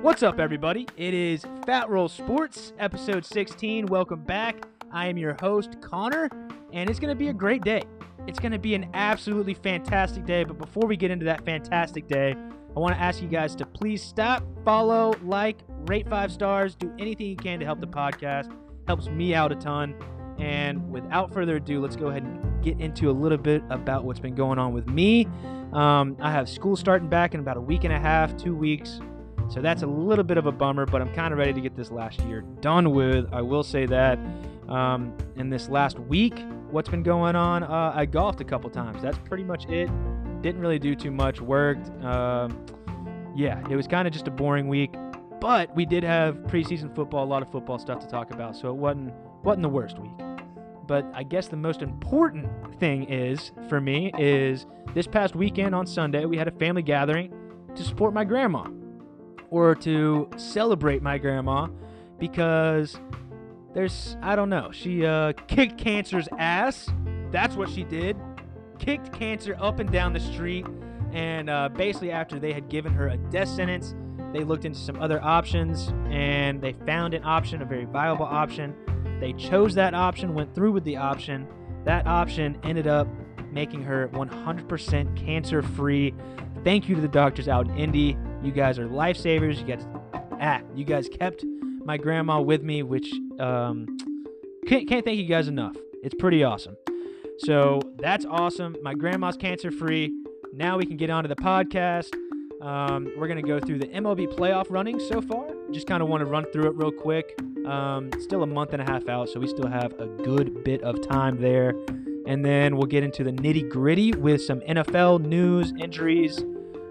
What's up, everybody? It is Fat Roll Sports, episode 16. Welcome back. I am your host, Connor, and it's going to be a great day. It's going to be an absolutely fantastic day. But before we get into that fantastic day, I want to ask you guys to please stop, follow, like, rate five stars, do anything you can to help the podcast. Helps me out a ton. And without further ado, let's go ahead and get into a little bit about what's been going on with me. Um, I have school starting back in about a week and a half, two weeks. So that's a little bit of a bummer, but I'm kind of ready to get this last year done with. I will say that. Um, in this last week, what's been going on? Uh, I golfed a couple times. That's pretty much it. Didn't really do too much. Worked. Um, yeah, it was kind of just a boring week, but we did have preseason football, a lot of football stuff to talk about. So it wasn't wasn't the worst week. But I guess the most important thing is for me is this past weekend on Sunday we had a family gathering to support my grandma or to celebrate my grandma because there's I don't know. She uh, kicked cancer's ass. That's what she did. Kicked cancer up and down the street. And uh, basically, after they had given her a death sentence, they looked into some other options and they found an option, a very viable option. They chose that option, went through with the option. That option ended up making her 100% cancer free. Thank you to the doctors out in Indy. You guys are lifesavers. You guys, ah, you guys kept my grandma with me, which um, can't, can't thank you guys enough. It's pretty awesome. So that's awesome. My grandma's cancer free. Now we can get on to the podcast. Um, we're going to go through the MLB playoff running so far. Just kind of want to run through it real quick. Um, still a month and a half out, so we still have a good bit of time there. And then we'll get into the nitty gritty with some NFL news, injuries.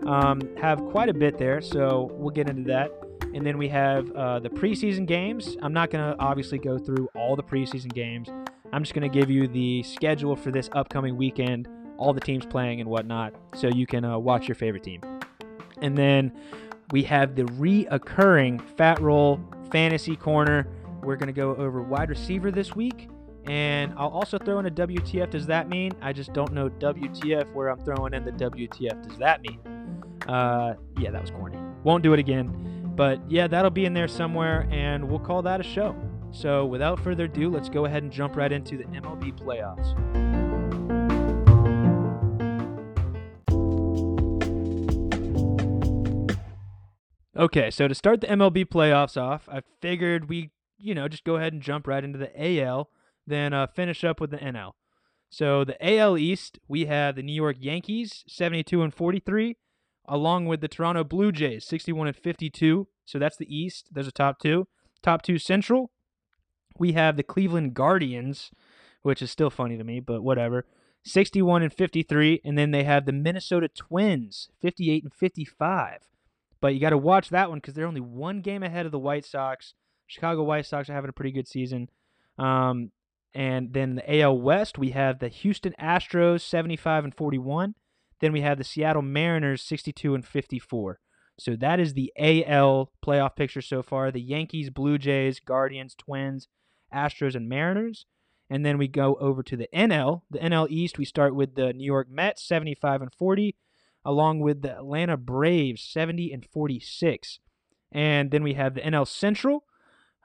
Um, have quite a bit there, so we'll get into that. And then we have uh, the preseason games. I'm not going to obviously go through all the preseason games. I'm just going to give you the schedule for this upcoming weekend, all the teams playing and whatnot, so you can uh, watch your favorite team. And then we have the reoccurring Fat Roll Fantasy Corner. We're going to go over wide receiver this week. And I'll also throw in a WTF. Does that mean? I just don't know WTF where I'm throwing in the WTF. Does that mean? Uh, yeah, that was corny. Won't do it again. But yeah, that'll be in there somewhere, and we'll call that a show. So without further ado, let's go ahead and jump right into the MLB playoffs. Okay, so to start the MLB playoffs off, I figured we, you know, just go ahead and jump right into the AL, then uh, finish up with the NL. So the AL East, we have the New York Yankees, 72 and 43, along with the Toronto Blue Jays, 61 and 52. So that's the East. There's a top two. Top two Central, we have the Cleveland Guardians, which is still funny to me, but whatever. 61 and 53, and then they have the Minnesota Twins, 58 and 55. But you got to watch that one because they're only one game ahead of the White Sox. Chicago White Sox are having a pretty good season. Um, and then the AL West, we have the Houston Astros, 75 and 41. Then we have the Seattle Mariners, 62 and 54. So that is the AL playoff picture so far. The Yankees, Blue Jays, Guardians, Twins, Astros, and Mariners. And then we go over to the NL. The NL East, we start with the New York Mets, 75 and 40 along with the Atlanta Braves, 70 and 46. And then we have the NL Central,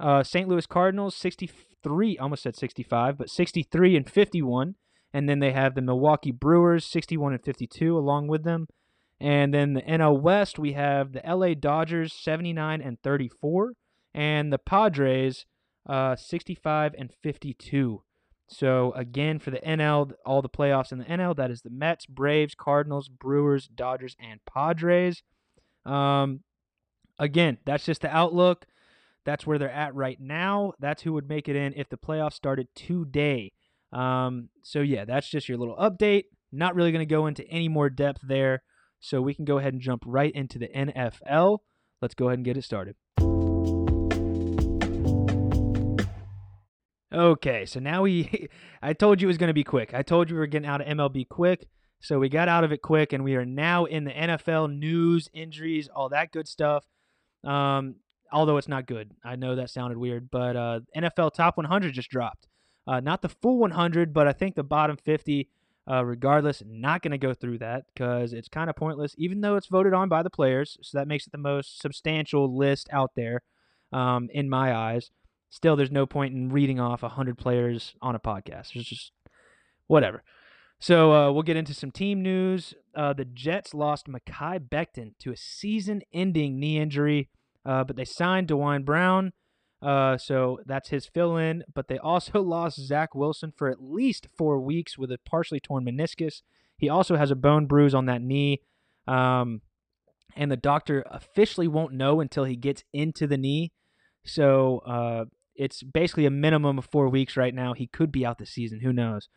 uh, St. Louis Cardinals, 63, almost said 65, but 63 and 51. And then they have the Milwaukee Brewers, 61 and 52, along with them. And then the NL West, we have the LA Dodgers, 79 and 34, and the Padres, uh, 65 and 52. So again, for the NL, all the playoffs in the NL, that is the Mets, Braves, Cardinals, Brewers, Dodgers, and Padres. Um, again, that's just the outlook. That's where they're at right now. That's who would make it in if the playoffs started today. Um, so yeah, that's just your little update. Not really going to go into any more depth there. So we can go ahead and jump right into the NFL. Let's go ahead and get it started. Okay, so now we, I told you it was going to be quick. I told you we were getting out of MLB quick. So we got out of it quick, and we are now in the NFL news, injuries, all that good stuff. Um, although it's not good. I know that sounded weird, but uh, NFL Top 100 just dropped. Uh, not the full 100, but I think the bottom 50 Uh, regardless, not going to go through that because it's kind of pointless, even though it's voted on by the players. So that makes it the most substantial list out there um, in my eyes. Still, there's no point in reading off 100 players on a podcast. It's just whatever. So uh, we'll get into some team news. Uh, the Jets lost Mekhi Becton to a season-ending knee injury, uh, but they signed Duane Brown, uh, so that's his fill-in. But they also lost Zach Wilson for at least four weeks with a partially torn meniscus. He also has a bone bruise on that knee, um, and the doctor officially won't know until he gets into the knee. So uh, it's basically a minimum of four weeks right now. He could be out this season. Who knows?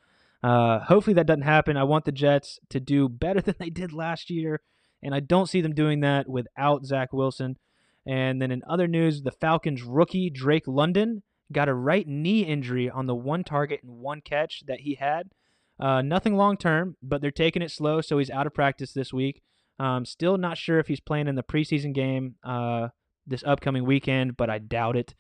Uh, hopefully that doesn't happen. I want the Jets to do better than they did last year, and I don't see them doing that without Zach Wilson. And then in other news, the Falcons rookie Drake London got a right knee injury on the one target and one catch that he had. Uh, nothing long term, but they're taking it slow, so he's out of practice this week. Um, still not sure if he's playing in the preseason game uh, this upcoming weekend, but I doubt it.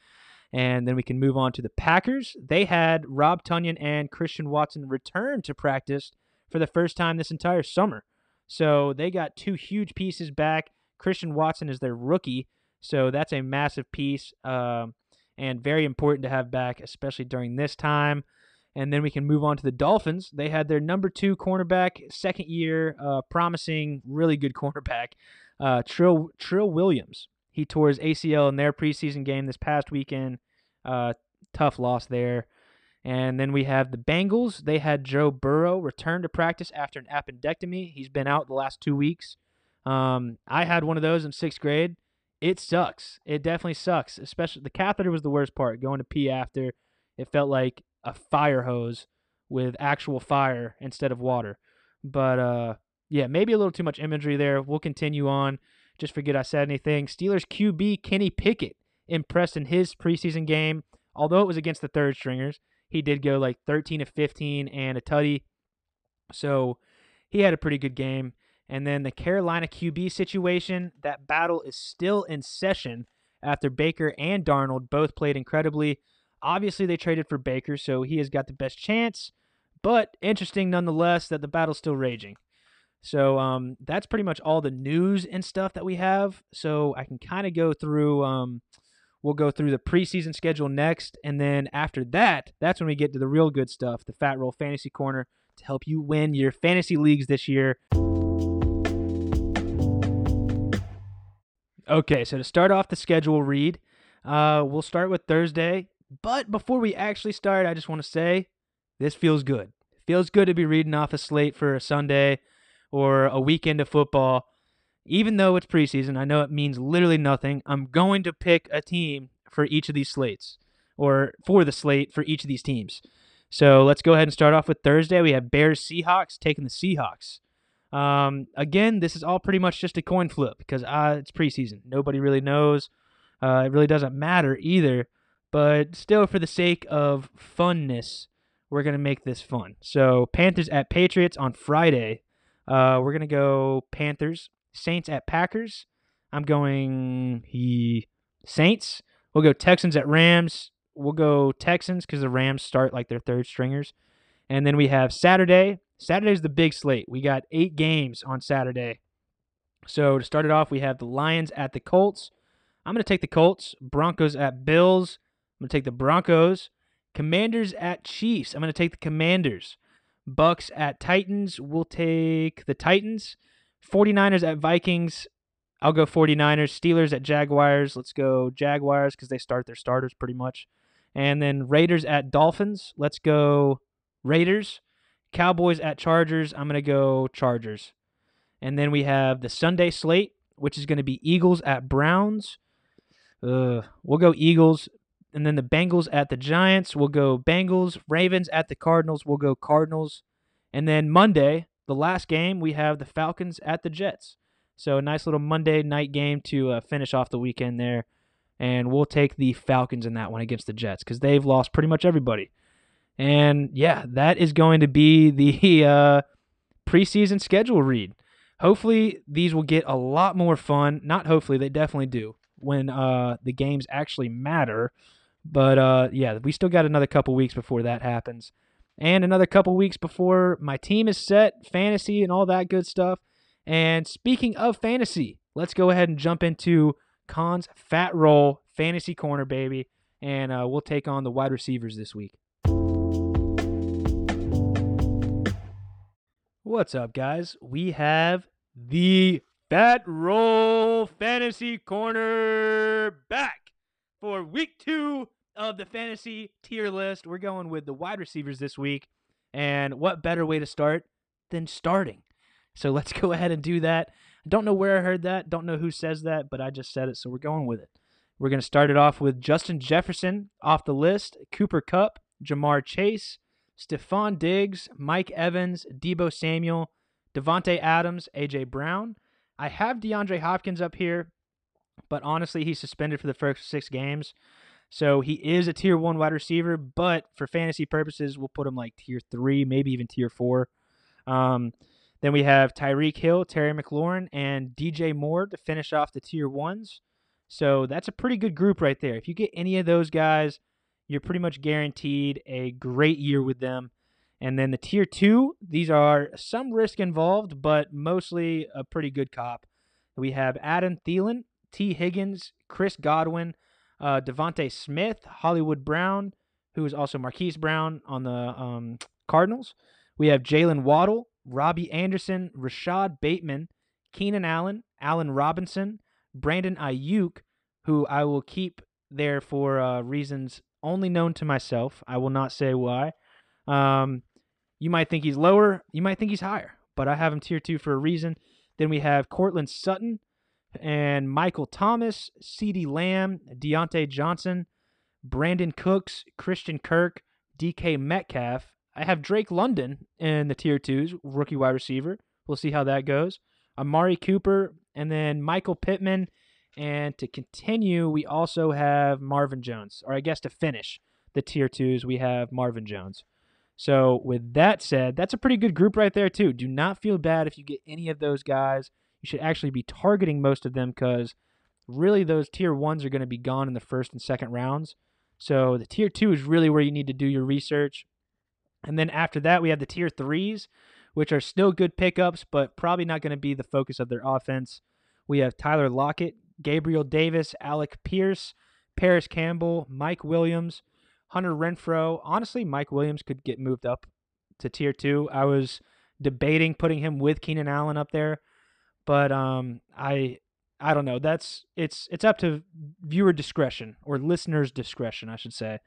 And then we can move on to the Packers. They had Rob Tonyan and Christian Watson return to practice for the first time this entire summer. So they got two huge pieces back. Christian Watson is their rookie, so that's a massive piece um, and very important to have back, especially during this time. And then we can move on to the Dolphins. They had their number two cornerback, second year, uh, promising, really good cornerback, uh, Trill, Trill Williams. He tore his ACL in their preseason game this past weekend. Uh, tough loss there. And then we have the Bengals. They had Joe Burrow return to practice after an appendectomy. He's been out the last two weeks. Um, I had one of those in sixth grade. It sucks. It definitely sucks. Especially the catheter was the worst part. Going to pee after, it felt like a fire hose with actual fire instead of water. But uh, yeah, maybe a little too much imagery there. We'll continue on. Just forget I said anything. Steelers QB Kenny Pickett impressed in his preseason game. Although it was against the third stringers, he did go like 13 to 15 and a tutty. So he had a pretty good game. And then the Carolina QB situation, that battle is still in session after Baker and Darnold both played incredibly. Obviously, they traded for Baker, so he has got the best chance. But interesting nonetheless that the battle's still raging. So um, that's pretty much all the news and stuff that we have. So I can kind of go through. Um, we'll go through the preseason schedule next, and then after that, that's when we get to the real good stuff, the Fat Roll Fantasy Corner, to help you win your fantasy leagues this year. Okay, so to start off the schedule read, uh, we'll start with Thursday. But before we actually start, I just want to say this feels good. It feels good to be reading off a slate for a Sunday or a weekend of football. Even though it's preseason, I know it means literally nothing. I'm going to pick a team for each of these slates or for the slate for each of these teams. So let's go ahead and start off with Thursday. We have Bears Seahawks taking the Seahawks. Um, again, this is all pretty much just a coin flip because uh, it's preseason. Nobody really knows. Uh, it really doesn't matter either. But still, for the sake of funness, we're going to make this fun. So, Panthers at Patriots on Friday. Uh, we're gonna go Panthers, Saints at Packers. I'm going he Saints. We'll go Texans at Rams. We'll go Texans because the Rams start like their third stringers, and then we have Saturday. Saturday's the big slate. We got eight games on Saturday. So to start it off, we have the Lions at the Colts. I'm going to take the Colts. Broncos at Bills. I'm going to take the Broncos. Commanders at Chiefs. I'm going to take the Commanders. Bucks at Titans. We'll take the Titans. 49ers at Vikings. I'll go 49ers. Steelers at Jaguars. Let's go Jaguars because they start their starters pretty much. And then Raiders at Dolphins. Let's go Raiders. Cowboys at Chargers. I'm going to go Chargers. And then we have the Sunday slate, which is going to be Eagles at Browns. Uh, we'll go Eagles. And then the Bengals at the Giants. We'll go Bengals. Ravens at the Cardinals. We'll go Cardinals. And then Monday, the last game, we have the Falcons at the Jets. So a nice little Monday night game to uh, finish off the weekend there. And we'll take the Falcons in that one against the Jets because they've lost pretty much everybody. And yeah, that is going to be the uh, preseason schedule read. Hopefully, these will get a lot more fun. Not hopefully, they definitely do when uh, the games actually matter. But uh, yeah, we still got another couple weeks before that happens. and another couple weeks before my team is set, fantasy, and all that good stuff. And speaking of fantasy, let's go ahead and jump into Khan's Fat Roll Fantasy Corner, baby. And uh, we'll take on the wide receivers this week. What's up, guys? We have the Fat Roll Fantasy Corner back for week two of the fantasy tier list. We're going with the wide receivers this week. And what better way to start than starting? So let's go ahead and do that. I don't know where I heard that, don't know who says that, but I just said it, so we're going with it. We're going to start it off with Justin Jefferson off the list, Cooper Kupp, Ja'Marr Chase, Stefon Diggs, Mike Evans, Deebo Samuel, Davante Adams, AJ Brown. I have DeAndre Hopkins up here, but honestly, he's suspended for the first six games. So he is a tier one wide receiver, but for fantasy purposes, we'll put him like tier three, maybe even tier four. Um, then we have Tyreek Hill, Terry McLaurin, and DJ Moore to finish off the tier ones. So that's a pretty good group right there. If you get any of those guys, you're pretty much guaranteed a great year with them. And then the tier two, these are some risk involved, but mostly a pretty good cop. We have Adam Thielen, Tee Higgins, Chris Godwin, uh, DeVonta Smith, Hollywood Brown, who is also Marquise Brown on the um, Cardinals. We have Jaylen Waddle, Robbie Anderson, Rashod Bateman, Keenan Allen, Allen Robinson, Brandon Aiyuk, who I will keep there for uh, reasons only known to myself. I will not say why. Um, you might think he's lower, you might think he's higher, but I have him tier two for a reason. Then we have Courtland Sutton and Michael Thomas, CeeDee Lamb, Diontae Johnson, Brandin Cooks, Christian Kirk, DK Metcalf, I have Drake London in the tier twos, rookie wide receiver. We'll see how that goes. Amari Cooper, and then Michael Pittman. And to continue, we also have Marvin Jones. Or I guess to finish the tier twos, we have Marvin Jones. So with that said, that's a pretty good group right there too. Do not feel bad if you get any of those guys. You should actually be targeting most of them because really those tier ones are going to be gone in the first and second rounds. So the tier two is really where you need to do your research. And then after that, we have the tier threes, which are still good pickups, but probably not going to be the focus of their offense. We have Tyler Lockett, Gabriel Davis, Alec Pierce, Parris Campbell, Mike Williams, Hunter Renfrow. Honestly, Mike Williams could get moved up to tier two. I was debating putting him with Keenan Allen up there, but um, I I don't know. That's it's it's up to viewer discretion or listeners' discretion, I should say.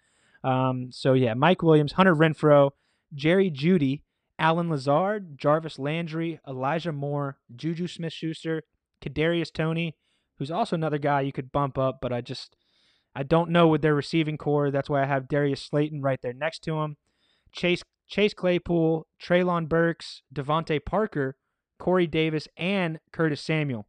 Um, so yeah, Mike Williams, Hunter Renfrow, Jerry Jeudy, Allen Lazard, Jarvis Landry, Elijah Moore, Juju Smith Schuster, Kadarius Toney, who's also another guy you could bump up, but I just I don't know with their receiving corps. That's why I have Darius Slayton right there next to him. Chase Chase Claypool, Treylon Burks, DeVante Parker, Corey Davis, and Curtis Samuel.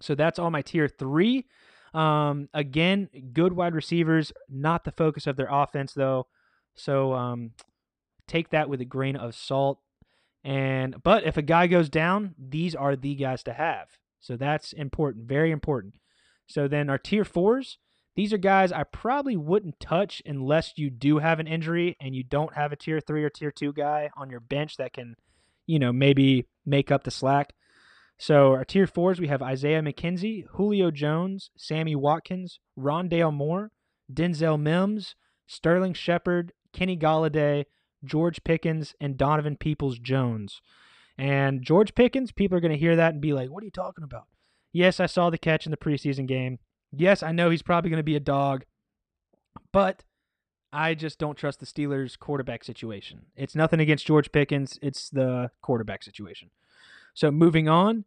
So that's all my tier three. Um, again, good wide receivers, not the focus of their offense though. So um, take that with a grain of salt. And but if a guy goes down, these are the guys to have. So that's important, very important. So then our tier fours, these are guys I probably wouldn't touch unless you do have an injury and you don't have a tier three or tier two guy on your bench that can, you know, maybe make up the slack. So our tier fours, we have Isaiah McKenzie, Julio Jones, Sammy Watkins, Rondale Moore, Denzel Mims, Sterling Shepard, Kenny Golladay, George Pickens, and Donovan Peoples Jones. And George Pickens, people are going to hear that and be like, what are you talking about? Yes, I saw the catch in the preseason game. Yes, I know he's probably going to be a dog, but I just don't trust the Steelers' quarterback situation. It's nothing against George Pickens, it's the quarterback situation. So moving on,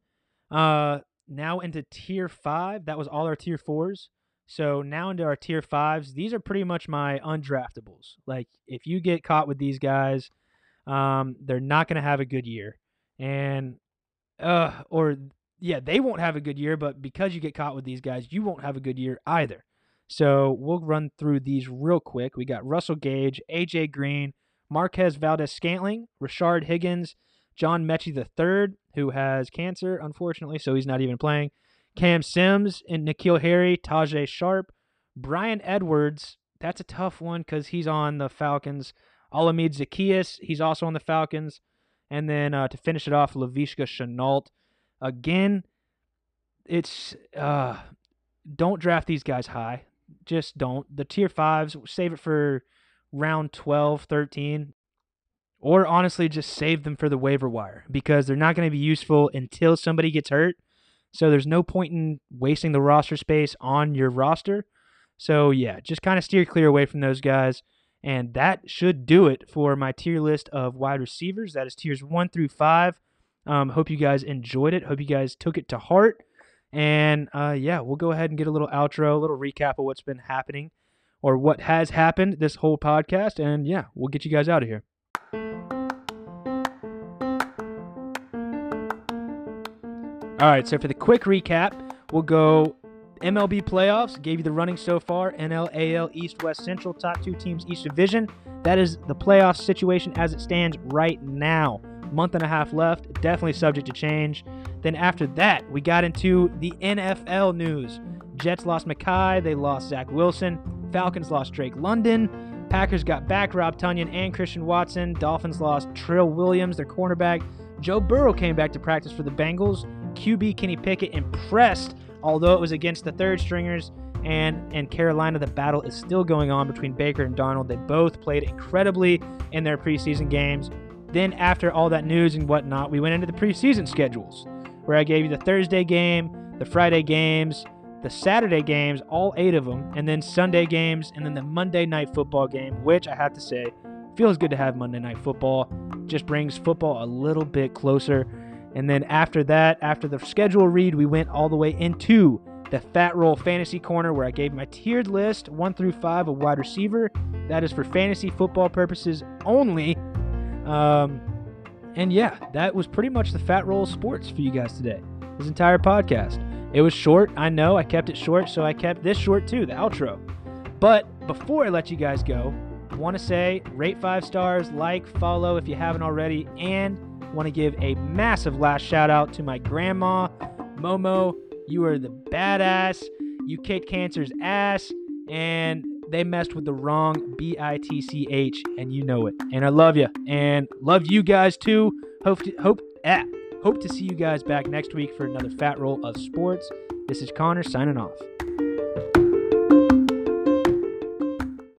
uh, now into tier five. That was all our tier fours. So now into our tier fives. These are pretty much my undraftables. Like if you get caught with these guys, um, they're not going to have a good year, and uh, or yeah, they won't have a good year. But because you get caught with these guys, you won't have a good year either. So we'll run through these real quick. We got Russell Gage, AJ Green, Marquez Valdes Scantling, Rashard Higgins, John Metchie III, who has cancer, unfortunately, so he's not even playing. Cam Sims and N'Keal Harry, Tajae Sharpe, Bryan Edwards. That's a tough one because he's on the Falcons. Olamide Zaccheaus, he's also on the Falcons. And then uh, to finish it off, Laviska Shenault. Again, it's uh, don't draft these guys high. Just don't. The tier fives, save it for round 12, 13. Or honestly, just save them for the waiver wire because they're not going to be useful until somebody gets hurt. So there's no point in wasting the roster space on your roster. So yeah, just kind of steer clear away from those guys. And that should do it for my tier list of wide receivers. That is tiers one through five. Um, hope you guys enjoyed it. Hope you guys took it to heart. And uh, yeah, we'll go ahead and get a little outro, a little recap of what's been happening or what has happened this whole podcast. And yeah, we'll get you guys out of here. All right, so for the quick recap, we'll go MLB playoffs. Gave you the running so far NL, AL, East, West, Central, top two teams each division. That is the playoff situation as it stands right now. Month and a half left, definitely subject to change. Then after that, we got into the NFL news. Jets lost Mekhi, they lost Zach Wilson. Falcons lost Drake London. Packers got back Rob Tonyan and Christian Watson. Dolphins lost Trill Williams, their cornerback. Joe Burrow came back to practice for the Bengals. QB Kenny Pickett impressed, although it was against the third stringers. And in Carolina, the battle is still going on between Baker and Darnold. They both played incredibly in their preseason games. Then, after all that news and whatnot, we went into the preseason schedules, where I gave you the Thursday game, the Friday games, the Saturday games, all eight of them, and then Sunday games, and then the Monday night football game, which I have to say feels good to have Monday night football. Just brings football a little bit closer. And then after that, after the schedule read, we went all the way into the Fat Roll Fantasy Corner where I gave my tiered list, one through five, of wide receiver. That is for fantasy football purposes only. Um, and yeah, that was pretty much the Fat Roll Sports for you guys today. This entire podcast. It was short, I know. I kept it short, so I kept this short too, the outro. But before I let you guys go, I want to say rate five stars, like, follow if you haven't already, and want to give a massive last shout out to my grandma, Momo. You are the badass. You kicked cancer's ass, and they messed with the wrong B I T C H, and you know it. And I love you, and love you guys too. Hope to, hope ah, hope to see you guys back next week for another fat roll of sports. This is Connor signing off.